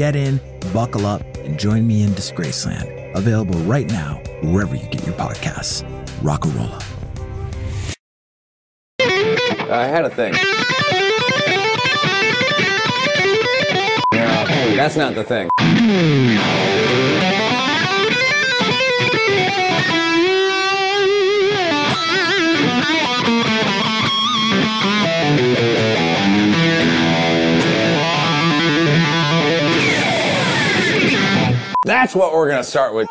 get in, buckle up, and join me in Disgraceland. Available right now, wherever you get your podcasts. Rockarola. I had a thing. That's not the thing. That's what we're gonna start with.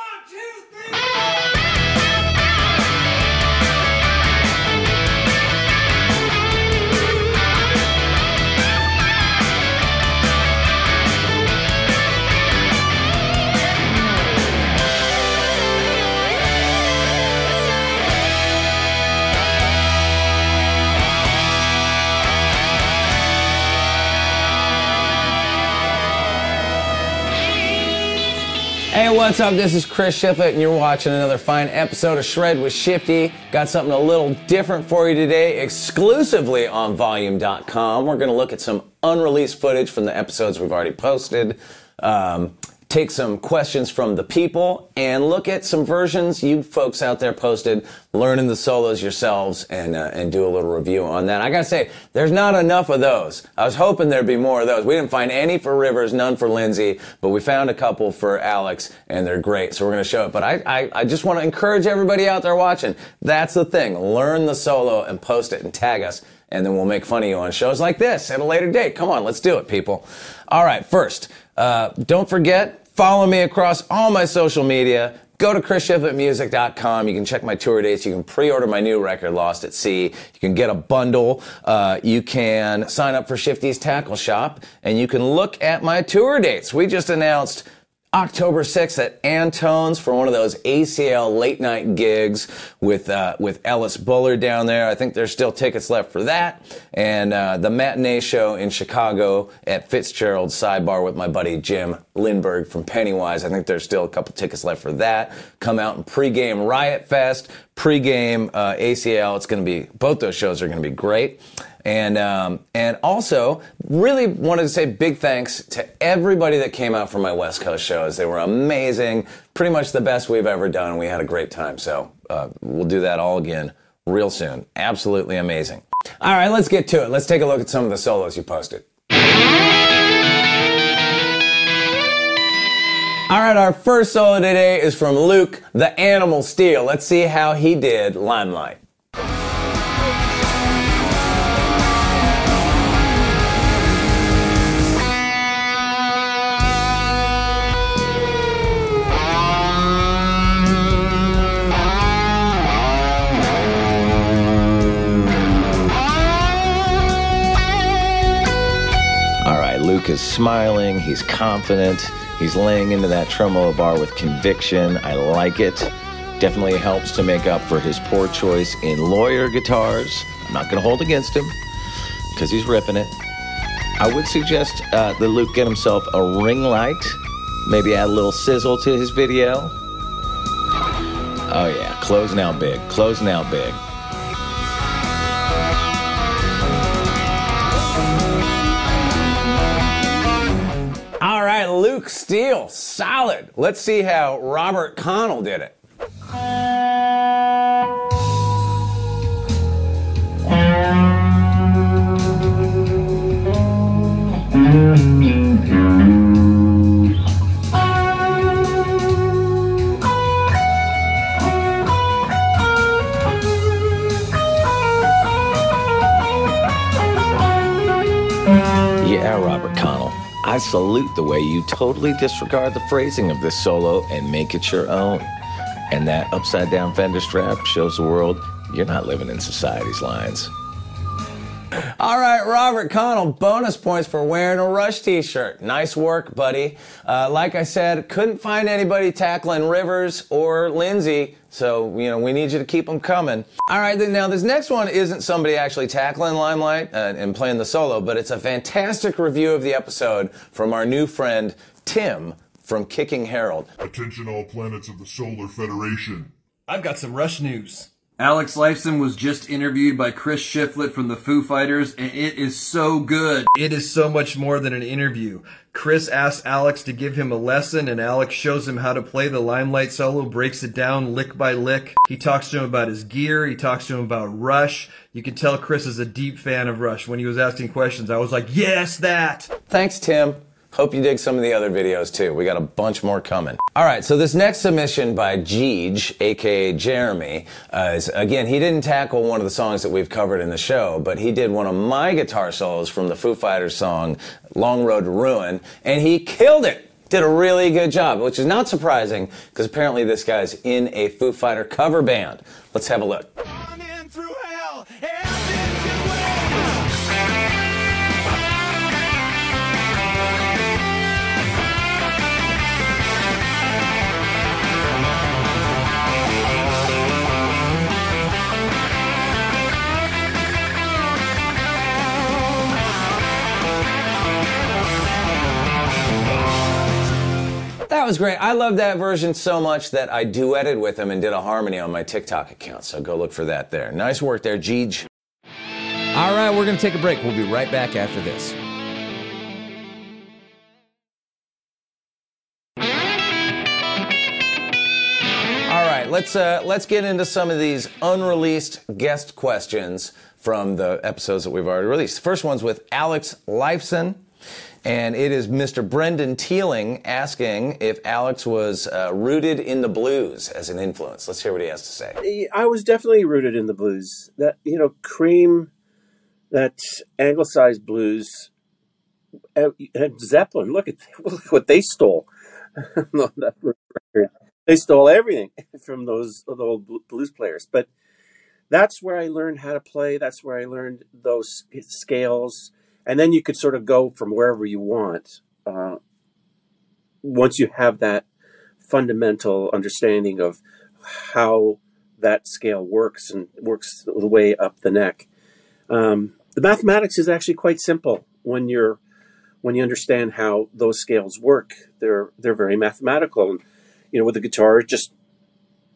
Hey, what's up? This is Chris Shiflett, and you're watching another fine episode of Shred with Shifty. Got something a little different for you today, exclusively on Volume.com. We're going to look at some unreleased footage from the episodes we've already posted. Um, take some questions from the people and look at some versions you folks out there posted, learning the solos yourselves, and uh, and do a little review on that. I gotta say, there's not enough of those. I was hoping there'd be more of those. We didn't find any for Rivers, none for Lindsay, but we found a couple for Alex, and they're great. So we're gonna show it. But I I, I just want to encourage everybody out there watching. That's the thing. Learn the solo and post it and tag us and then we'll make fun of you on shows like this at a later date. Come on, let's do it, people. All right, first, uh, don't forget, follow me across all my social media. Go to chrisshiflettmusic.com. You can check my tour dates. You can pre-order my new record, Lost at Sea. You can get a bundle. Uh, you can sign up for Shifty's Tackle Shop, and you can look at my tour dates. We just announced October 6th at Antone's for one of those ACL late night gigs with uh, with Ellis Bullard down there. I think there's still tickets left for that. And uh, the matinee show in Chicago at Fitzgerald Sidebar with my buddy Jim Lindberg from Pennywise. I think there's still a couple tickets left for that. Come out and pregame Riot Fest, pregame uh, ACL. It's going to be both those shows are going to be great. And um, and also really wanted to say big thanks to everybody that came out for my West Coast shows. They were amazing, pretty much the best we've ever done. We had a great time. So uh, we'll do that all again real soon. Absolutely amazing. All right, let's get to it. Let's take a look at some of the solos you posted. All right, our first solo today is from Luke, the Animal Steel. Let's see how he did Limelight. Luke is smiling, he's confident, he's laying into that tremolo bar with conviction. I like it. Definitely helps to make up for his poor choice in lawyer guitars. I'm not going to hold against him because he's ripping it. I would suggest uh, that Luke get himself a ring light, maybe add a little sizzle to his video. Oh, yeah, closing out big, closing out big. Right, Luke Steele, solid. Let's see how Robert Connell did it. Mm-hmm. Salute the way you totally disregard the phrasing of this solo and make it your own. And that upside down fender strap shows the world you're not living in society's lines. All right, Robert Connell, bonus points for wearing a Rush t shirt. Nice work, buddy. Uh, like I said, couldn't find anybody tackling Rivers or Lindsay, so, you know, we need you to keep them coming. All right, now this next one isn't somebody actually tackling Limelight uh, and playing the solo, but it's a fantastic review of the episode from our new friend, Tim from Kicking Herald. Attention, all planets of the Solar Federation. I've got some Rush news. Alex Lifeson was just interviewed by Chris Shiflett from the Foo Fighters, and it is so good. It is so much more than an interview. Chris asks Alex to give him a lesson, and Alex shows him how to play the Limelight solo, breaks it down lick by lick. He talks to him about his gear, he talks to him about Rush. You can tell Chris is a deep fan of Rush. When he was asking questions, I was like, yes, that! Thanks, Tim. Hope you dig some of the other videos too. We got a bunch more coming. All right, so this next submission by Jeej, aka Jeremy, uh, is again, he didn't tackle one of the songs that we've covered in the show, but he did one of my guitar solos from the Foo Fighters song Long Road to Ruin, and he killed it did a really good job, which is not surprising because apparently this guy's in a Foo Fighter cover band. Let's have a look. That was great. I love that version so much that I duetted with him and did a harmony on my TikTok account. So go look for that there. Nice work there, Jeej. All right, we're going to take a break. We'll be right back after this. All right, let's uh, let's get into some of these unreleased guest questions from the episodes that we've already released. First one's with Alex Lifeson. And it is Mr. Brendan Teeling asking if Alex was uh, rooted in the blues as an influence. Let's hear what he has to say. I was definitely rooted in the blues. That you know, Cream, that anglicized blues, and Zeppelin. Look at look what they stole. they stole everything from those old blues players. But that's where I learned how to play. That's where I learned those scales and then you could sort of go from wherever you want uh, once you have that fundamental understanding of how that scale works and works the way up the neck. Um, the mathematics is actually quite simple when you're when you understand how those scales work. They're they're very mathematical, and you know with the guitar, it's just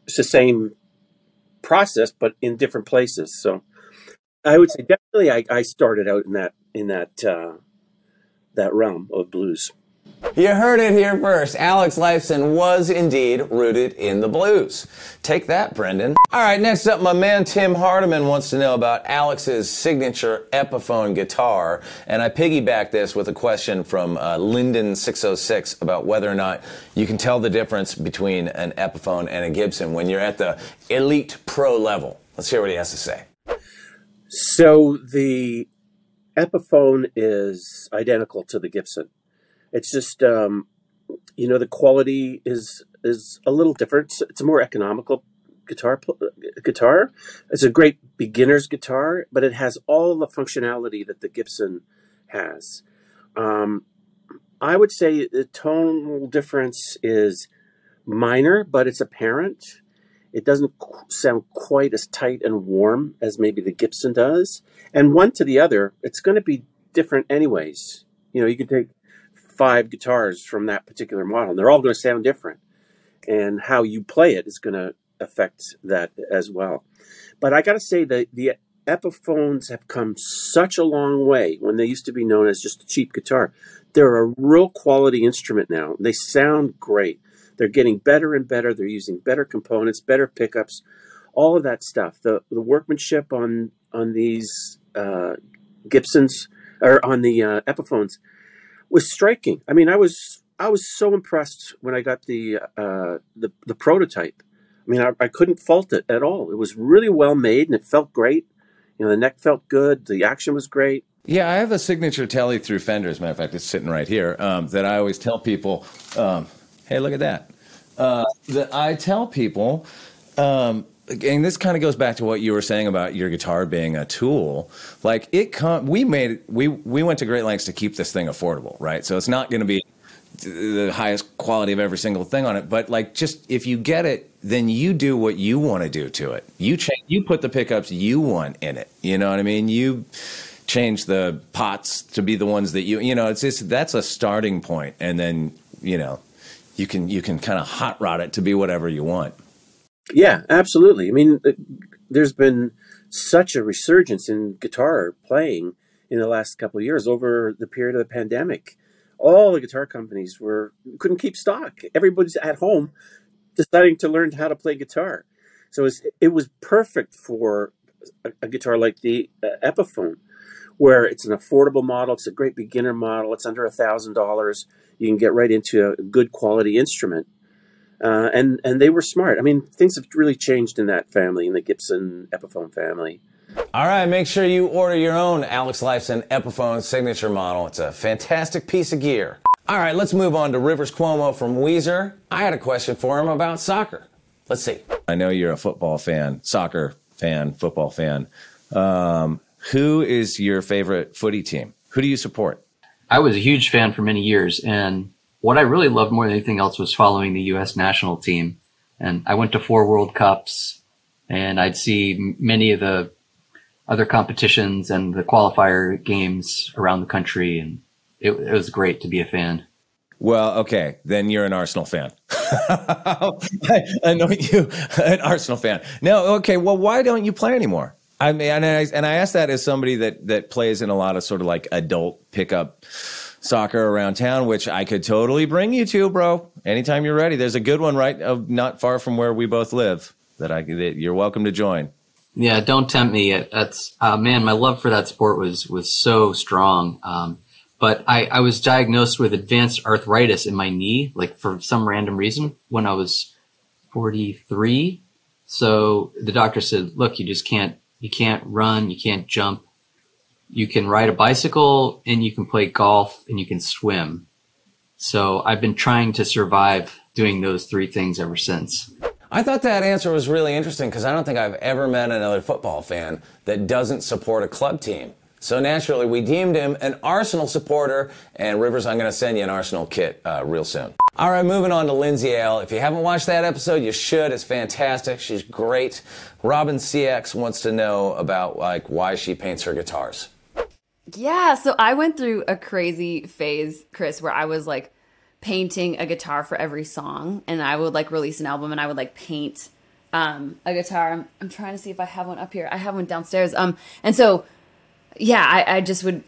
it's the same process but in different places. So I would say definitely I, I started out in that in that uh, that realm of blues. You heard it here first. Alex Lifeson was indeed rooted in the blues. Take that, Brendan. All right, next up, my man Tim Hardiman wants to know about Alex's signature Epiphone guitar. And I piggyback this with a question from uh, Lyndon606 about whether or not you can tell the difference between an Epiphone and a Gibson when you're at the elite pro level. Let's hear what he has to say. So the Epiphone is identical to the Gibson. It's just um, you know the quality is is a little different. It's, it's a more economical guitar guitar. It's a great beginner's guitar, but it has all the functionality that the Gibson has. Um, I would say the tonal difference is minor, but it's apparent. It doesn't sound quite as tight and warm as maybe the Gibson does. And one to the other, it's going to be different anyways. You know, you can take five guitars from that particular model, and they're all going to sound different. And how you play it is going to affect that as well. But I got to say that the Epiphones have come such a long way when they used to be known as just a cheap guitar. They're a real quality instrument now. They sound great. They're getting better and better. They're using better components, better pickups, all of that stuff. The the workmanship on on these uh, Gibsons or on the uh, Epiphones was striking. I mean, I was I was so impressed when I got the uh, the the prototype. I mean, I, I couldn't fault it at all. It was really well made and it felt great. You know, the neck felt good. The action was great. Yeah, I have a signature Tele through Fender. As a matter of fact, it's sitting right here. Um, that I always tell people, um, "Hey, look at that." Uh, that I tell people, um, and this kind of goes back to what you were saying about your guitar being a tool. Like it, com- we made we we went to great lengths to keep this thing affordable, right? So it's not going to be the highest quality of every single thing on it, but like just if you get it, then you do what you want to do to it. You change, you put the pickups you want in it. You know what I mean? You change the pots to be the ones that you you know. It's just that's a starting point, and then you know you can you can kind of hot rod it to be whatever you want. Yeah, absolutely. I mean, uh, there's been such a resurgence in guitar playing in the last couple of years over the period of the pandemic. All the guitar companies were couldn't keep stock. Everybody's at home deciding to learn how to play guitar. So it's, it was perfect for a, a guitar like the uh, Epiphone, where it's an affordable model. It's a great beginner model. It's under a thousand dollars. You can get right into a good quality instrument. Uh, and and they were smart. I mean, things have really changed in that family, in the Gibson Epiphone family. All right, make sure you order your own Alex Lifeson Epiphone signature model. It's a fantastic piece of gear. All right, let's move on to Rivers Cuomo from Weezer. I had a question for him about soccer. Let's see. I know you're a football fan, soccer fan, football fan. Um, who is your favorite footy team? Who do you support? I was a huge fan for many years, and what I really loved more than anything else was following the U.S. national team. And I went to four World Cups, and I'd see many of the other competitions and the qualifier games around the country, and it, it was great to be a fan. Well, okay, then you're an Arsenal fan. I, I know you, an Arsenal fan. No, okay. Well, why don't you play anymore? I mean, and I, and I ask that as somebody that that plays in a lot of sort of like adult pickup soccer around town, which I could totally bring you to, bro. Anytime you're ready. There's a good one right of not far from where we both live that I that you're welcome to join. Yeah, don't tempt me. That's uh, man, my love for that sport was was so strong. Um, but I, I was diagnosed with advanced arthritis in my knee, like for some random reason, when I was 43. So the doctor said, "Look, you just can't you can't run, you can't jump, you can ride a bicycle and you can play golf and you can swim. So I've been trying to survive doing those three things ever since. I thought that answer was really interesting because I don't think I've ever met another football fan that doesn't support a club team. So naturally, we deemed him an Arsenal supporter, and Rivers, I'm going to send you an Arsenal kit uh, real soon. All right, moving on to Lindsay Ell. If you haven't watched that episode, you should. It's fantastic. She's great. Robin CX wants to know about like why she paints her guitars. Yeah, so I went through a crazy phase, Chris, where I was like painting a guitar for every song, and I would like release an album and I would like paint um, a guitar. I'm, I'm trying to see if I have one up here. I have one downstairs. Um, and so yeah, I, I just would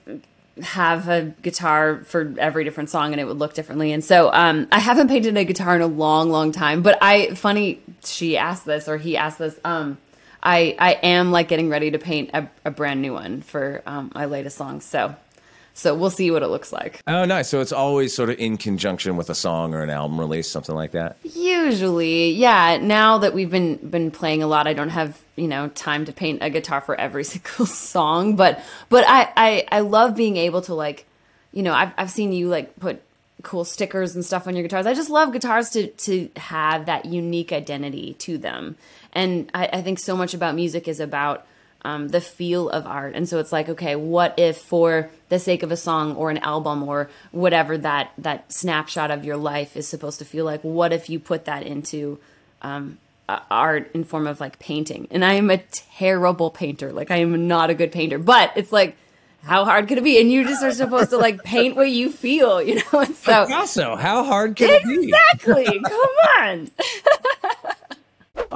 have a guitar for every different song and it would look differently. And so um, I haven't painted a guitar in a long, long time. But I funny she asked this or he asked this. Um, I I am like getting ready to paint a, a brand new one for um, my latest song. So so we'll see what it looks like. Oh, nice. So it's always sort of in conjunction with a song or an album release, something like that. Usually, yeah. Now that we've been been playing a lot, I don't have you know time to paint a guitar for every single song. But but I I, I love being able to like, you know, I've I've seen you like put cool stickers and stuff on your guitars. I just love guitars to to have that unique identity to them. And I, I think so much about music is about um, the feel of art. And so it's like, okay, what if for the sake of a song or an album or whatever that that snapshot of your life is supposed to feel like, what if you put that into um, art in form of like painting? And I am a terrible painter. Like I am not a good painter, but it's like how hard could it be? And you just are supposed to like paint what you feel, you know? And so also, how hard can exactly. it be? Exactly. Come on.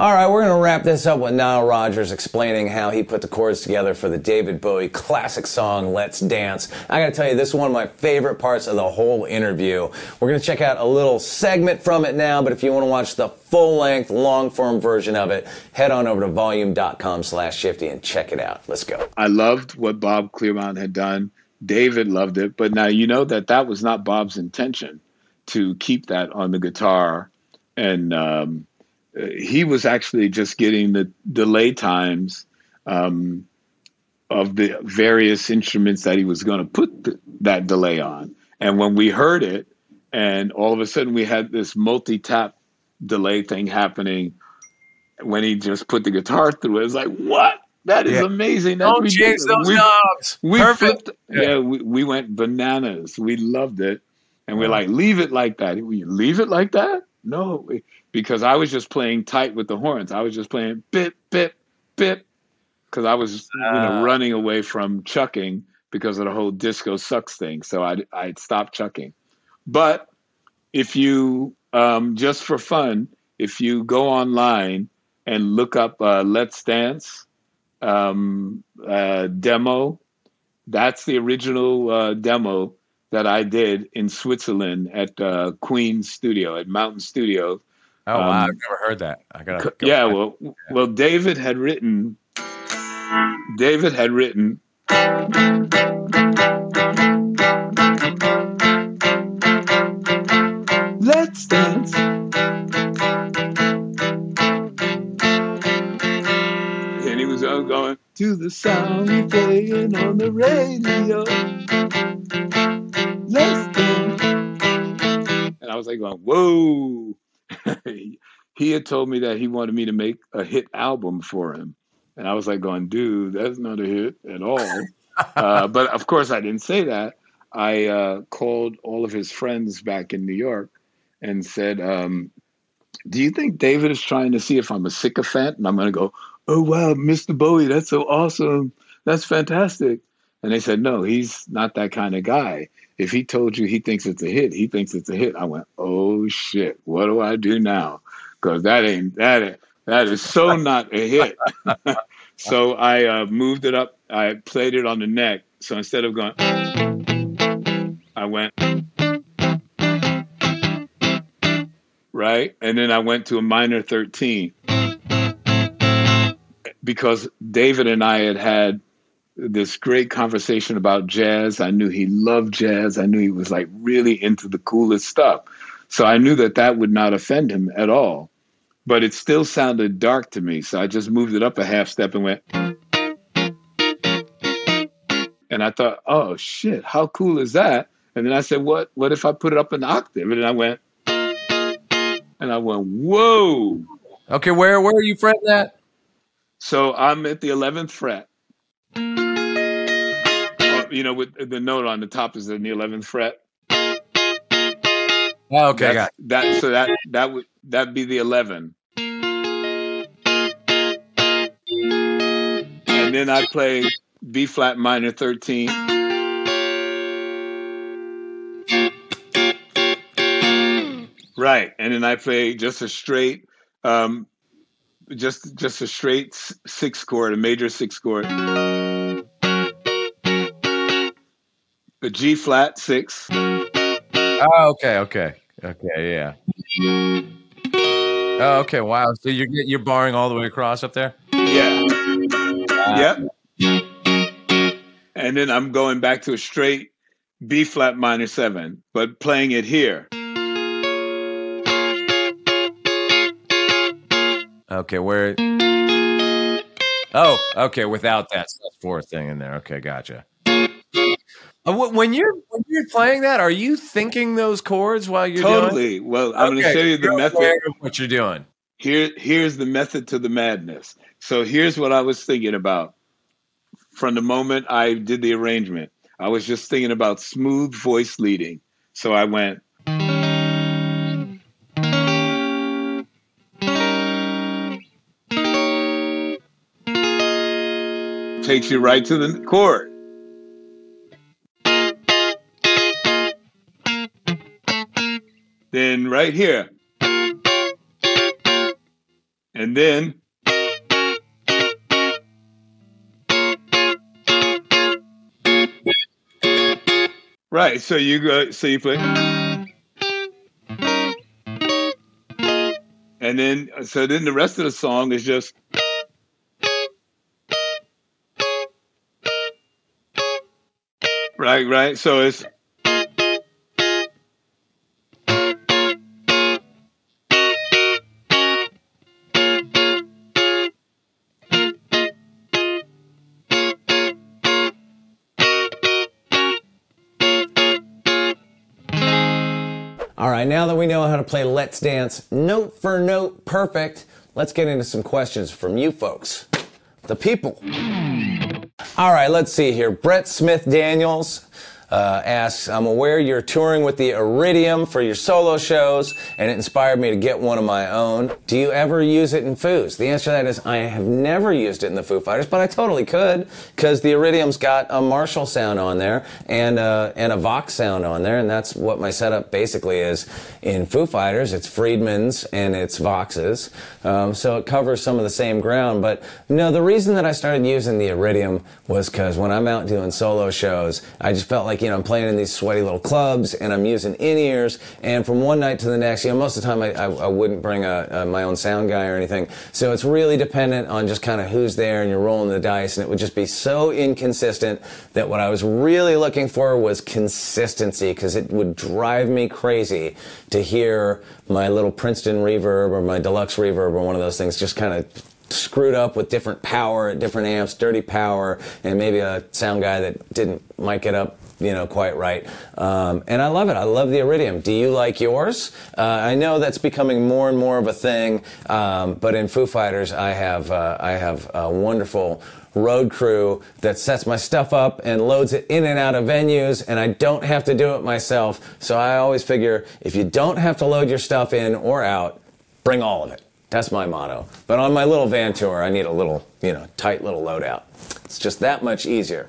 All right, we're going to wrap this up with Nile Rodgers explaining how he put the chords together for the David Bowie classic song Let's Dance. I got to tell you, this is one of my favorite parts of the whole interview. We're going to check out a little segment from it now, but if you want to watch the full-length, long-form version of it, head on over to volume.com slash shifty and check it out. Let's go. I loved what Bob Clearmountain had done. David loved it, but now you know that that was not Bob's intention to keep that on the guitar and um, he was actually just getting the delay times um, of the various instruments that he was going to put th- that delay on. And when we heard it, and all of a sudden we had this multi-tap delay thing happening when he just put the guitar through it, was like, what? That is Yeah. amazing. That's Don't change those we, knobs. we Perfect. flipped. Yeah, we, we went bananas. We loved it, and we're like, leave it like that. We leave it like that? No, because I was just playing tight with the horns. I was just playing bip bip bip because I was you know Ah. running away from chucking because of the whole disco sucks thing. So I I stopped chucking. But if you um, just for fun, if you go online and look up uh, Let's Dance um, uh, demo, that's the original uh, demo that I did in Switzerland at uh, Queen Studio at Mountain Studio. Oh wow, Um, I've never heard that. I gotta. go yeah, back. well, well, David had written. David had written. Let's dance. And he was all going to the sound playing on the radio. Let's dance. And I was like going, whoa. he had told me that he wanted me to make a hit album for him. And I was like going, dude, that's not a hit at all. uh, but of course, I didn't say that. I uh, called all of his friends back in New York and said, um, do you think David is trying to see if I'm a sycophant? And I'm going to go, oh, wow, Mr. Bowie, that's so awesome. That's fantastic. And they said, no, he's not that kind of guy. If he told you he thinks it's a hit, he thinks it's a hit. I went, oh shit, what do I do now? Because that ain't that ain't, that is so not a hit. so I uh, moved it up. I played it on the neck. So instead of going, I went right, and then I went to a minor thirteen because David and I had had this great conversation about jazz. I knew he loved jazz. I knew he was like really into the coolest stuff. So I knew that that would not offend him at all. But it still sounded dark to me. So I just moved it up a half step and went. And I thought, oh shit, how cool is that? And then I said, what what if I put it up an octave? And then I went and I went, whoa. Okay, where where are you fretting that? So I'm at the 11th fret. You know, with the note on the top is in the 11th fret. Oh, okay, That's- that. So that that would that'd be the 11. And then I play B flat minor 13. Right, and then I play just a straight, um, just just a straight six chord, a major six chord, a G flat six. Oh, okay, okay, okay, yeah. Oh, okay, wow. So you're you're barring all the way across up there. Yeah. Ah. Yep. And then I'm going back to a straight B flat minor seven, but playing it here. Okay, where? Oh, okay, without that fourth thing in there. Okay, gotcha. Uh, wh- When you're when you're playing that, are you thinking those chords while you're doing? Totally. Well, I'm going to show you the you're method. of what you're doing. Here, here's the method to the madness. So here's what I was thinking about from the moment I did the arrangement. I was just thinking about smooth voice leading. So I went. Takes you right to the chord. Then right here. And then Right, so you go so you play And then so then the rest of the song is just Right, right. So it's All right, now that we know how to play Let's Dance note for note perfect, let's get into some questions from you folks, the people. All right, let's see here. Brett Smith Daniels uh, asks, I'm aware you're touring with the Iridium for your solo shows, and it inspired me to get one of my own. Do you ever use it in Foos? The answer to that is I have never used it in the Foo Fighters, but I totally could, because the Iridium's got a Marshall sound on there and, uh, and a Vox sound on there, and that's what my setup basically is in Foo Fighters. It's Friedman's and it's Vox's, um, so it covers some of the same ground. But no, the reason that I started using the Iridium was because when I'm out doing solo shows, I just felt like, you know, I'm playing in these sweaty little clubs and I'm using in-ears. And from one night to the next, you know, most of the time I, I, I wouldn't bring a, a, my own sound guy or anything. So it's really dependent on just kind of who's there and you're rolling the dice. And it would just be so inconsistent that what I was really looking for was consistency because it would drive me crazy to hear my little Princeton reverb or my deluxe reverb or one of those things just kind of screwed up with different power, at different amps, dirty power, and maybe a sound guy that didn't mic it up you know, quite right. Um, and I love it. I love the Iridium. Do you like yours? Uh, I know that's becoming more and more of a thing, um, but in Foo Fighters, I have uh, I have a wonderful road crew that sets my stuff up and loads it in and out of venues, and I don't have to do it myself. So I always figure if you don't have to load your stuff in or out, bring all of it. That's my motto. But on my little van tour, I need a little, you know, tight little loadout. It's just that much easier.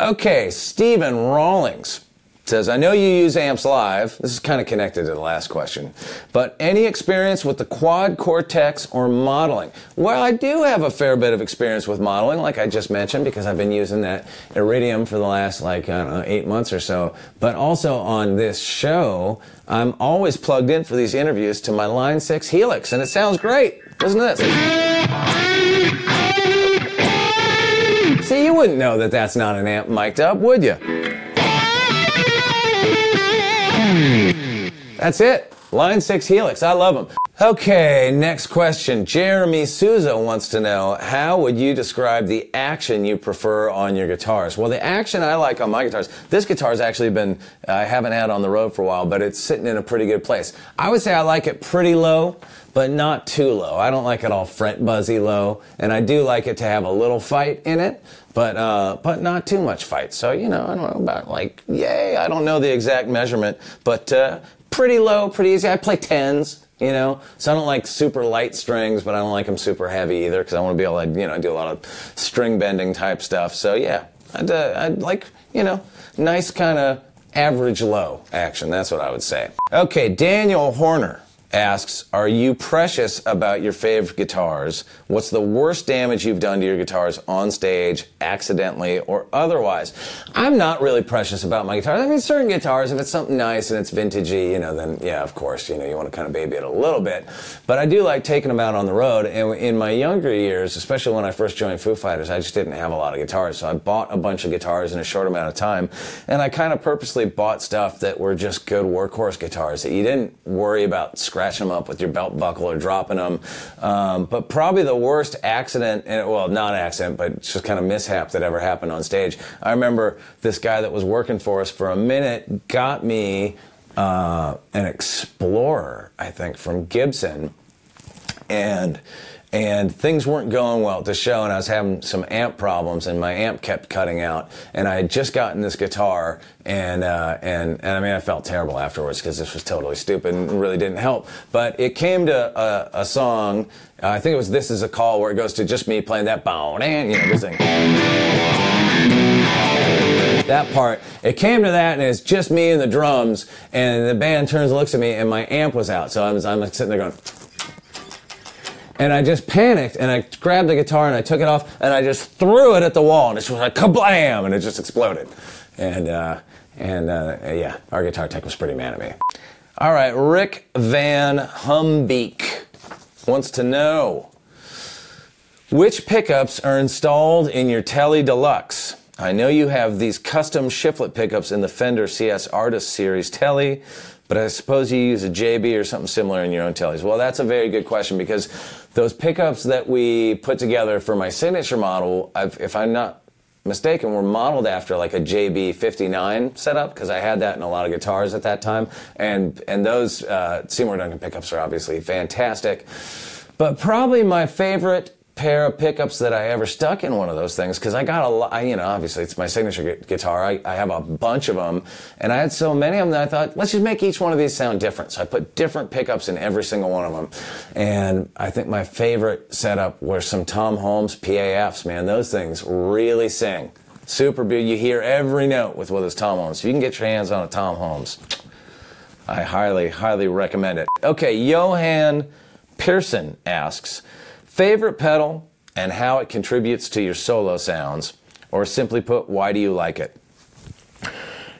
Okay, Stephen Rawlings says, I know you use amps live. This is kind of connected to the last question. But any experience with the quad cortex or modeling? Well, I do have a fair bit of experience with modeling, like I just mentioned, because I've been using that Iridium for the last, like, I don't know, eight months or so. But also on this show, I'm always plugged in for these interviews to my Line 6 Helix, and it sounds great. Listen to this. See, you wouldn't know that that's not an amp mic'd up, would you? That's it. Line 6 Helix. I love them. Okay, next question. Jeremy Souza wants to know how would you describe the action you prefer on your guitars? Well, the action I like on my guitars, this guitar's actually been, I haven't had on the road for a while, but it's sitting in a pretty good place. I would say I like it pretty low, but not too low. I don't like it all fret buzzy low, and I do like it to have a little fight in it, but uh, but not too much fight. So you know, I don't know about like yay. I don't know the exact measurement, but uh, pretty low, pretty easy. I play tens, you know, so I don't like super light strings, but I don't like them super heavy either because I want to be able to you know do a lot of string bending type stuff. So yeah, I'd, uh, I'd like you know nice kind of average low action. That's what I would say. Okay, Daniel Horner asks, Are you precious about your favorite guitars? What's the worst damage you've done to your guitars on stage, accidentally or otherwise? I'm not really precious about my guitars. I mean, certain guitars, if it's something nice and it's vintagey, you know, then yeah, of course, you know, you want to kind of baby it a little bit. But I do like taking them out on the road. And in my younger years, especially when I first joined Foo Fighters, I just didn't have a lot of guitars. So I bought a bunch of guitars in a short amount of time. And I kind of purposely bought stuff that were just good workhorse guitars that you didn't worry about scratching scratching them up with your belt buckle or dropping them. Um, but probably the worst accident, well, not accident, but just kind of mishap that ever happened on stage. I remember this guy that was working for us for a minute got me uh, an Explorer, I think, from Gibson. And and things weren't going well at the show and I was having some amp problems and my amp kept cutting out and I had just gotten this guitar and uh, and and I mean I felt terrible afterwards because this was totally stupid and really didn't help but it came to a, a song I think it was This Is a Call where it goes to just me playing that bone and you know this thing that part. It came to that, and it's just me and the drums, and the band turns and looks at me, and my amp was out. So I was, I'm sitting there going, and I just panicked and I grabbed the guitar and I took it off and I just threw it at the wall and it was like kablam and it just exploded. And, uh, and uh, yeah, our guitar tech was pretty mad at me. All right, Rick Van Humbeek wants to know which pickups are installed in your Tele Deluxe? I know you have these custom Shiflett pickups in the Fender CS Artist Series Tele, but I suppose you use a JB or something similar in your own teles. Well, that's a very good question because those pickups that we put together for my signature model, I've, if I'm not mistaken, were modeled after like a JB59 setup because I had that in a lot of guitars at that time, and and those uh, Seymour Duncan pickups are obviously fantastic. But probably my favorite pair of pickups that I ever stuck in one of those things because I got a lot, you know, obviously it's my signature gu- guitar. I, I have a bunch of them and I had so many of them that I thought, let's just make each one of these sound different. So I put different pickups in every single one of them. And I think my favorite setup were some Tom Holmes PAFs, man. Those things really sing. Super beautiful. You hear every note with one of those Tom Holmes. If you can get your hands on a Tom Holmes, I highly, highly recommend it. Okay, Johan Pearson asks, favorite pedal and how it contributes to your solo sounds, or simply put, why do you like it?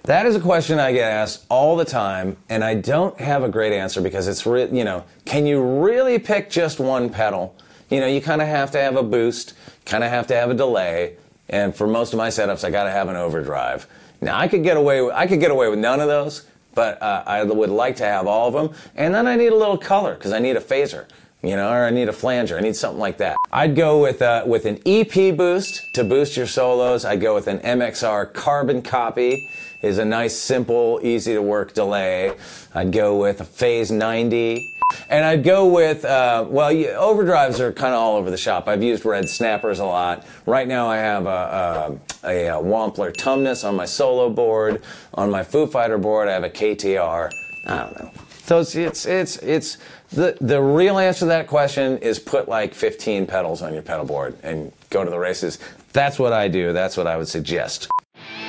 That is a question I get asked all the time, and I don't have a great answer because it's re- you know, can you really pick just one pedal? You know, you kind of have to have a boost, kind of have to have a delay, and for most of my setups, I got to have an overdrive. Now, I could get away with, I could get away with none of those, but uh, I would like to have all of them, and then I need a little color because I need a phaser you know, or I need a flanger. I need something like that. I'd go with uh, with an EP boost to boost your solos. I'd go with an MXR carbon copy. Is a nice, simple, easy to work delay. I'd go with a Phase 90. And I'd go with, uh, well, yeah, overdrives are kind of all over the shop. I've used red snappers a lot. Right now I have a, a, a Wampler Tumnus on my solo board. On my Foo Fighter board, I have a KTR. I don't know. So it's, it's, it's, it's the, the real answer to that question is put like 15 pedals on your pedal board and go to the races. That's what I do. That's what I would suggest.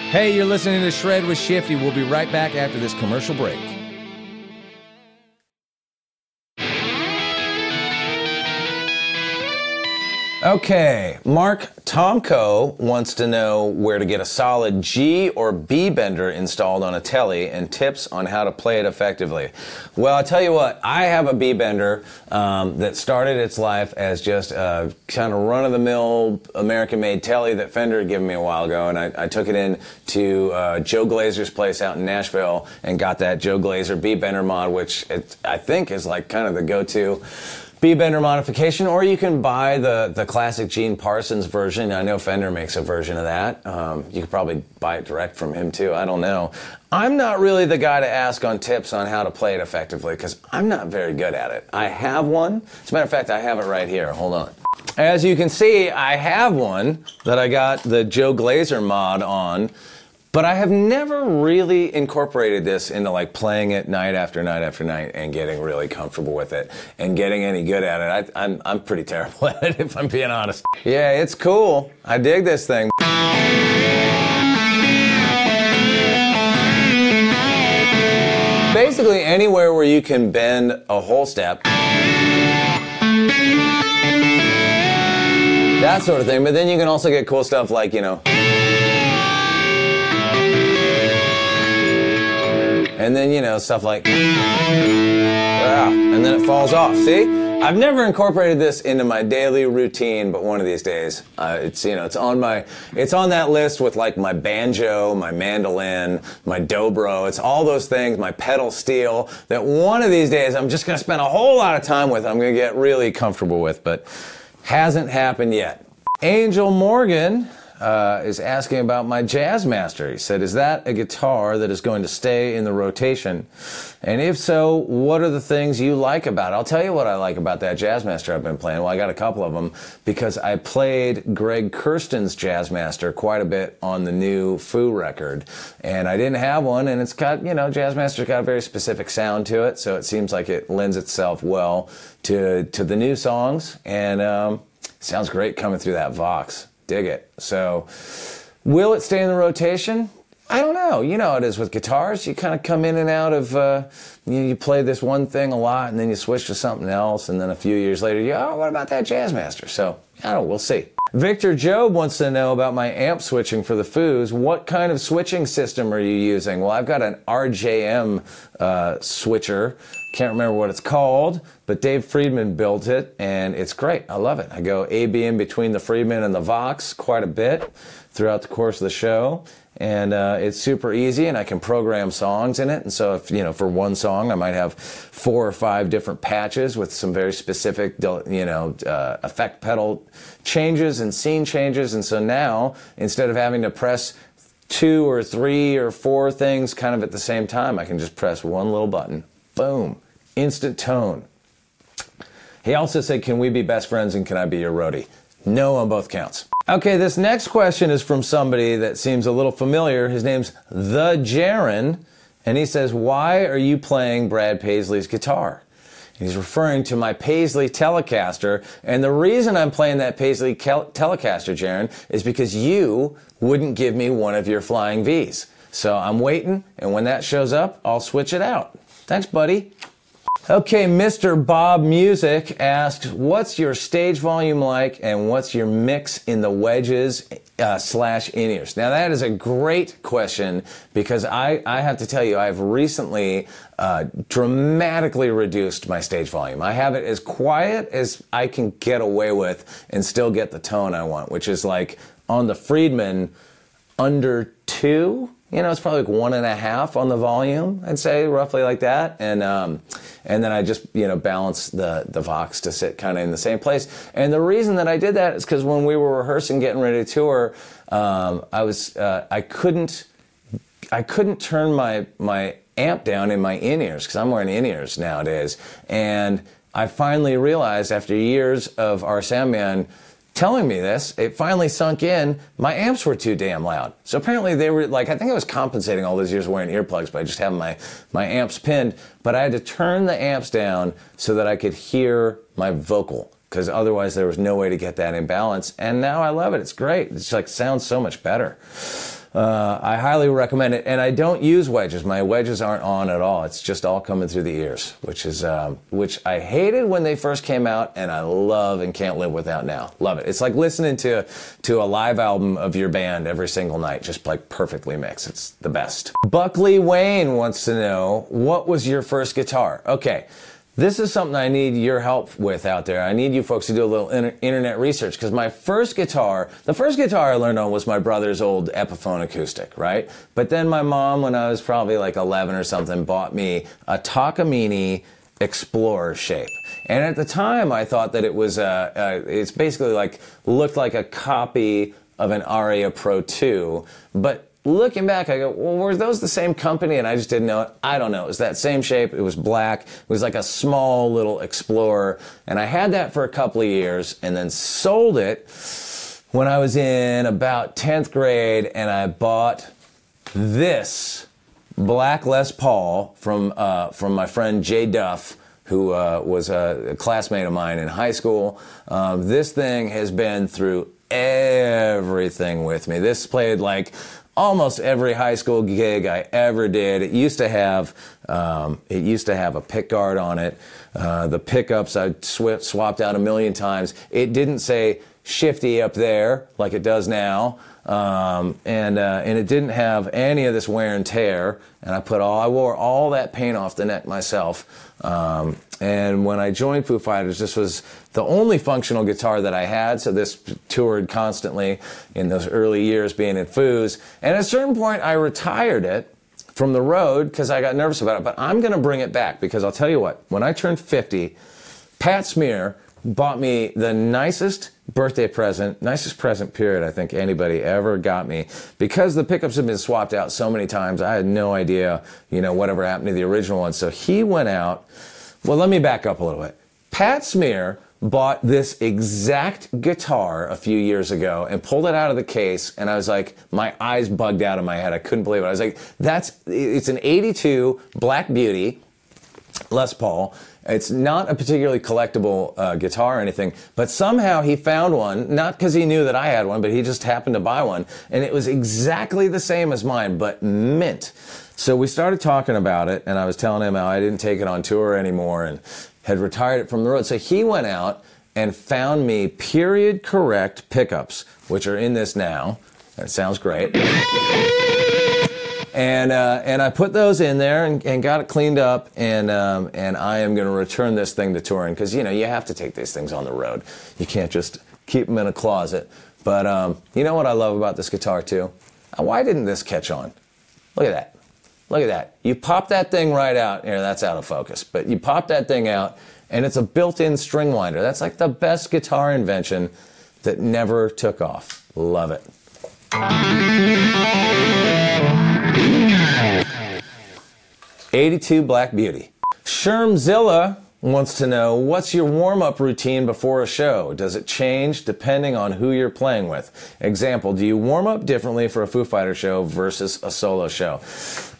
Hey, you're listening to Shred with Shifty. We'll be right back after this commercial break. Okay, Mark Tomko wants to know where to get a solid G or B bender installed on a Tele and tips on how to play it effectively. Well, I'll tell you what, I have a B bender um, that started its life as just a kind of run of the mill American made Tele that Fender had given me a while ago, and I, I took it in to uh, Joe Glaser's place out in Nashville and got that Joe Glaser B bender mod, which it, I think is like kind of the go to. B-bender modification, or you can buy the, the classic Gene Parsons version. I know Fender makes a version of that. Um, you could probably buy it direct from him too. I don't know. I'm not really the guy to ask on tips on how to play it effectively because I'm not very good at it. I have one. As a matter of fact, I have it right here. Hold on. As you can see, I have one that I got the Joe Glaser mod on. But I have never really incorporated this into like playing it night after night after night and getting really comfortable with it and getting any good at it. I, I'm, I'm pretty terrible at it if I'm being honest. Yeah, it's cool. I dig this thing. Basically, anywhere where you can bend a whole step. That sort of thing. But then you can also get cool stuff like, you know. And then, you know, stuff like, ah, and then it falls off. See? I've never incorporated this into my daily routine, but one of these days, uh, it's, you know, it's on my, it's on that list with like my banjo, my mandolin, my dobro. It's all those things, my pedal steel that one of these days I'm just going to spend a whole lot of time with. I'm going to get really comfortable with, but hasn't happened yet. Angel Morgan uh, is asking about my Jazzmaster. He said, Is that a guitar that is going to stay in the rotation? And if so, what are the things you like about it? I'll tell you what I like about that Jazzmaster I've been playing. Well, I got a couple of them because I played Greg Kurstin's Jazzmaster quite a bit on the new Foo record. And I didn't have one, and it's got, you know, Jazzmaster's got a very specific sound to it, so it seems like it lends itself well to, to the new songs. And um, sounds great coming through that Vox dig it. So, will it stay in the rotation? I don't know. You know it is with guitars. You kind of come in and out of, uh, you, you, play this one thing a lot and then you switch to something else. And then a few years later, you, oh, what about that Jazzmaster? So, I don't know. We'll see. Victor Job wants to know about my amp switching for the Foos. What kind of switching system are you using? Well, I've got an RJM uh, switcher Can't remember what it's called, but Dave Friedman built it and it's great. I love it. I go A B in between the Friedman and the Vox quite a bit throughout the course of the show. And uh, it's super easy, and I can program songs in it. And so, if you know, for one song, I might have four or five different patches with some very specific, you know, uh, effect pedal changes and scene changes. And so now, instead of having to press two or three or four things kind of at the same time, I can just press one little button. Boom instant tone. He also said, Can we be best friends and can I be your roadie? No on both counts. Okay, this next question is from somebody that seems a little familiar. His name's The Jaren, and he says, Why are you playing Brad Paisley's guitar? He's referring to my Paisley Telecaster, and the reason I'm playing that Paisley Telecaster, Jaren, is because you wouldn't give me one of your flying V's. So I'm waiting, and when that shows up, I'll switch it out. Thanks, buddy. Okay, Mr. Bob Music asks, what's your stage volume like and what's your mix in the wedges uh, slash in-ears? Now that is a great question because I, I have to tell you, I've recently uh, dramatically reduced my stage volume. I have it as quiet as I can get away with and still get the tone I want, which is like on the Friedman under two you know, it's probably like one and a half on the volume, I'd say, roughly like that. And um, and then I just you know balance the the Vox to sit kind of in the same place. And the reason that I did that is because when we were rehearsing, getting ready to tour, um, I was uh, I couldn't I couldn't turn my my amp down in my in ears because I'm wearing in ears nowadays, and I finally realized after years of our soundman telling me this, it finally sunk in. My amps were too damn loud. So apparently they were like, I think I was compensating all those years wearing earplugs by just having my, my amps pinned, but I had to turn the amps down so that I could hear my vocal because otherwise there was no way to get that in balance. And now I love it. It's great. It's like sounds so much better. Uh, I highly recommend it. And I don't use wedges. My wedges aren't on at all. It's just all coming through the ears, which is um, which I hated when they first came out, and I love and can't live without now. Love it. It's like listening to to a live album of your band every single night, just like perfectly mixed. It's the best. Buckley Wayne wants to know what was your first guitar? Okay. This is something I need your help with out there. I need you folks to do a little inter- internet research because my first guitar, the first guitar I learned on was my brother's old Epiphone acoustic, right? But then my mom, when I was probably like 11 or something, bought me a Takamine Explorer shape. And at the time, I thought that it was, uh, uh, it's basically like, looked like a copy of an Aria Pro 2, but looking back, I go, well, were those the same company? And I just didn't know it. I don't know. It was that same shape. It was black. It was like a small little Explorer. And I had that for a couple of years and then sold it when I was in about 10th grade and I bought this black Les Paul from, uh, from my friend Jay Duff. Who uh, was a classmate of mine in high school? Um, this thing has been through everything with me. This played like almost every high school gig I ever did. It used to have um, it used to have a pick guard on it. Uh, the pickups I sw- swapped out a million times. It didn't say shifty up there like it does now. Um, and uh, and it didn't have any of this wear and tear. And I put all I wore all that paint off the neck myself. Um, and when I joined Foo Fighters, this was the only functional guitar that I had. So this toured constantly in those early years being in Foos. And at a certain point, I retired it from the road because I got nervous about it. But I'm going to bring it back because I'll tell you what, when I turned 50, Pat Smear bought me the nicest birthday present, nicest present period I think anybody ever got me. Because the pickups have been swapped out so many times, I had no idea, you know, whatever happened to the original one. So he went out. Well, let me back up a little bit. Pat Smear bought this exact guitar a few years ago and pulled it out of the case and I was like my eyes bugged out of my head. I couldn't believe it. I was like that's it's an 82 Black Beauty Les Paul it's not a particularly collectible uh, guitar or anything, but somehow he found one, not because he knew that I had one, but he just happened to buy one. And it was exactly the same as mine, but mint. So we started talking about it, and I was telling him how I didn't take it on tour anymore and had retired it from the road. So he went out and found me period correct pickups, which are in this now. That sounds great. And uh, and I put those in there and, and got it cleaned up, and um, and I am going to return this thing to touring because you know you have to take these things on the road. You can't just keep them in a closet. But um, you know what I love about this guitar too? Uh, Why didn't this catch on? Look at that. Look at that. You pop that thing right out. Here, that's out of focus. But you pop that thing out, and it's a built-in string winder. That's like the best guitar invention that never took off. Love it. 82 Black Beauty. Shermzilla wants to know what's your warm up routine before a show? Does it change depending on who you're playing with? Example, do you warm up differently for a Foo Fighter show versus a solo show?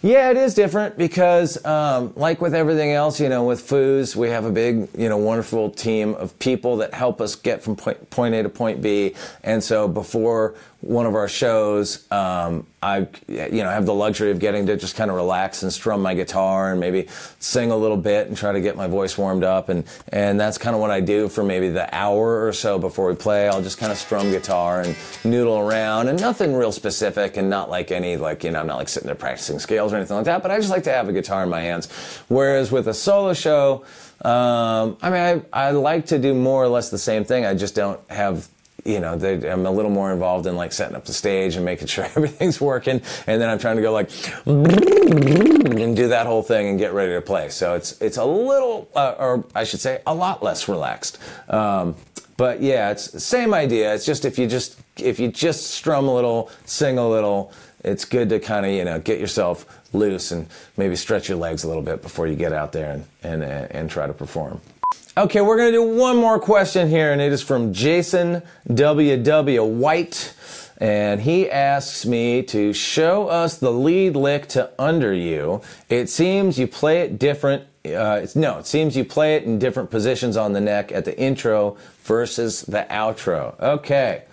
Yeah, it is different because, um, like with everything else, you know, with Foos, we have a big, you know, wonderful team of people that help us get from point, point A to point B. And so before one of our shows, um, I, you know, have the luxury of getting to just kind of relax and strum my guitar and maybe sing a little bit and try to get my voice warmed up. And, and that's kind of what I do for maybe the hour or so before we play. I'll just kind of strum guitar and noodle around and nothing real specific and not like any, like, you know, I'm not like sitting there practicing scales or anything like that, but I just like to have a guitar in my hands. Whereas with a solo show, um, I mean, I, I like to do more or less the same thing. I just don't have you know, they, I'm a little more involved in like setting up the stage and making sure everything's working. And then I'm trying to go like and do that whole thing and get ready to play. So it's it's a little, uh, or I should say, a lot less relaxed. Um, but yeah, it's same idea. It's just if you just if you just strum a little, sing a little, it's good to kind of you know get yourself loose and maybe stretch your legs a little bit before you get out there and and, uh, and try to perform. Okay, we're to do one more question here, and it is from Jason W.W. White. And he asks me to show us the lead lick to Under You. It seems you play it different. Uh, no, it seems you play it in different positions on the neck at the intro versus the outro. Okay,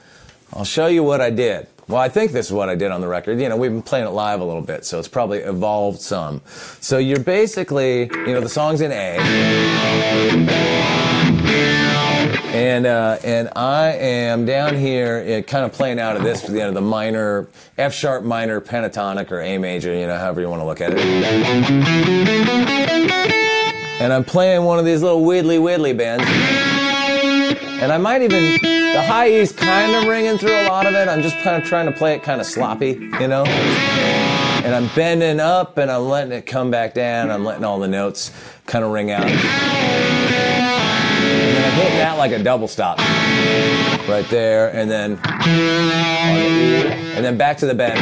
I'll show you what I did. Well, I think this is what I did on the record. You know, we've been playing it live a little bit, so it's probably evolved some. So you're basically, you know, the song's in A. And uh, and I am down here, uh, kind of playing out of this, you know, the minor F sharp minor pentatonic or A major, you know, however you want to look at it. And I'm playing one of these little widdly widdly bends. And I might even the high E's kind of ringing through a lot of it. I'm just kind of trying to play it kind of sloppy, you know. And I'm bending up and I'm letting it come back down. I'm letting all the notes kind of ring out. And then I'm hitting that like a double stop right there, and then and then back to the bend,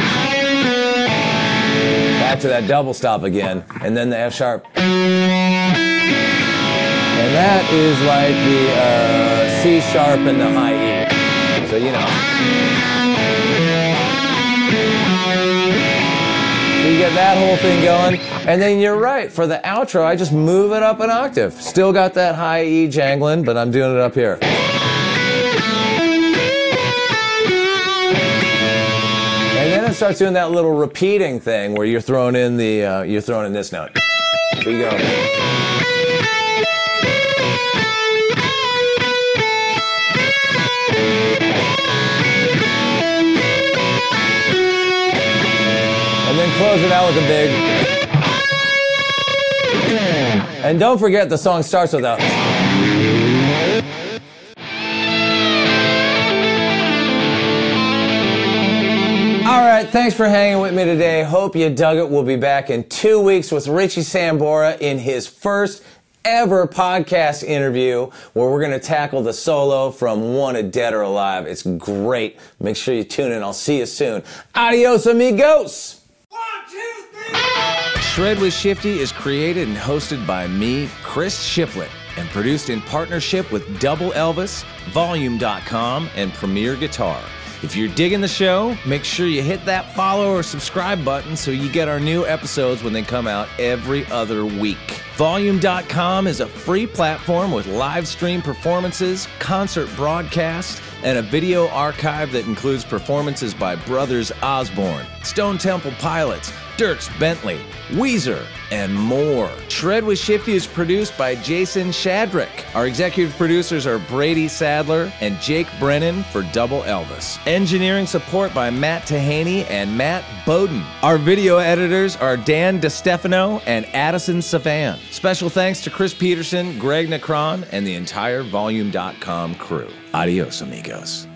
back to that double stop again, and then the F sharp. And that is like the uh, C sharp and the high E. So, you know. So you get that whole thing going. And then you're right. For the outro, I just move it up an octave. Still got that high E jangling, but I'm doing it up here. And then it starts doing that little repeating thing where you're throwing in the uh, you're throwing in this note. So you go. Close it out with a big. And don't forget the song starts with a. All right, thanks for hanging with me today. Hope you dug it. We'll be back in two weeks with Richie Sambora in his first ever podcast interview where we're going to tackle the solo from One Wanted Dead or Alive. It's great. Make sure you tune in. I'll see you soon. Adios, amigos. Shred with Shifty is created and hosted by me, Chris Shiflett, and produced in partnership with Double Elvis, Volume.com, and Premier Guitar. If you're digging the show, make sure you hit that follow or subscribe button so you get our new episodes when they come out every other week. Volume.com is a free platform with live stream performances, concert broadcasts, and a video archive that includes performances by Brothers Osborne, Stone Temple Pilots, Dierks Bentley, Weezer, and more. Shred with Shifty is produced by Jason Shadrick. Our executive producers are Brady Sadler and Jake Brennan for Double Elvis. Engineering support by Matt Tahaney and Matt Bowden. Our video editors are Dan DeStefano and Addison Savan. Special thanks to Chris Peterson, Greg Necron, and the entire Volume.com crew. Adios, amigos.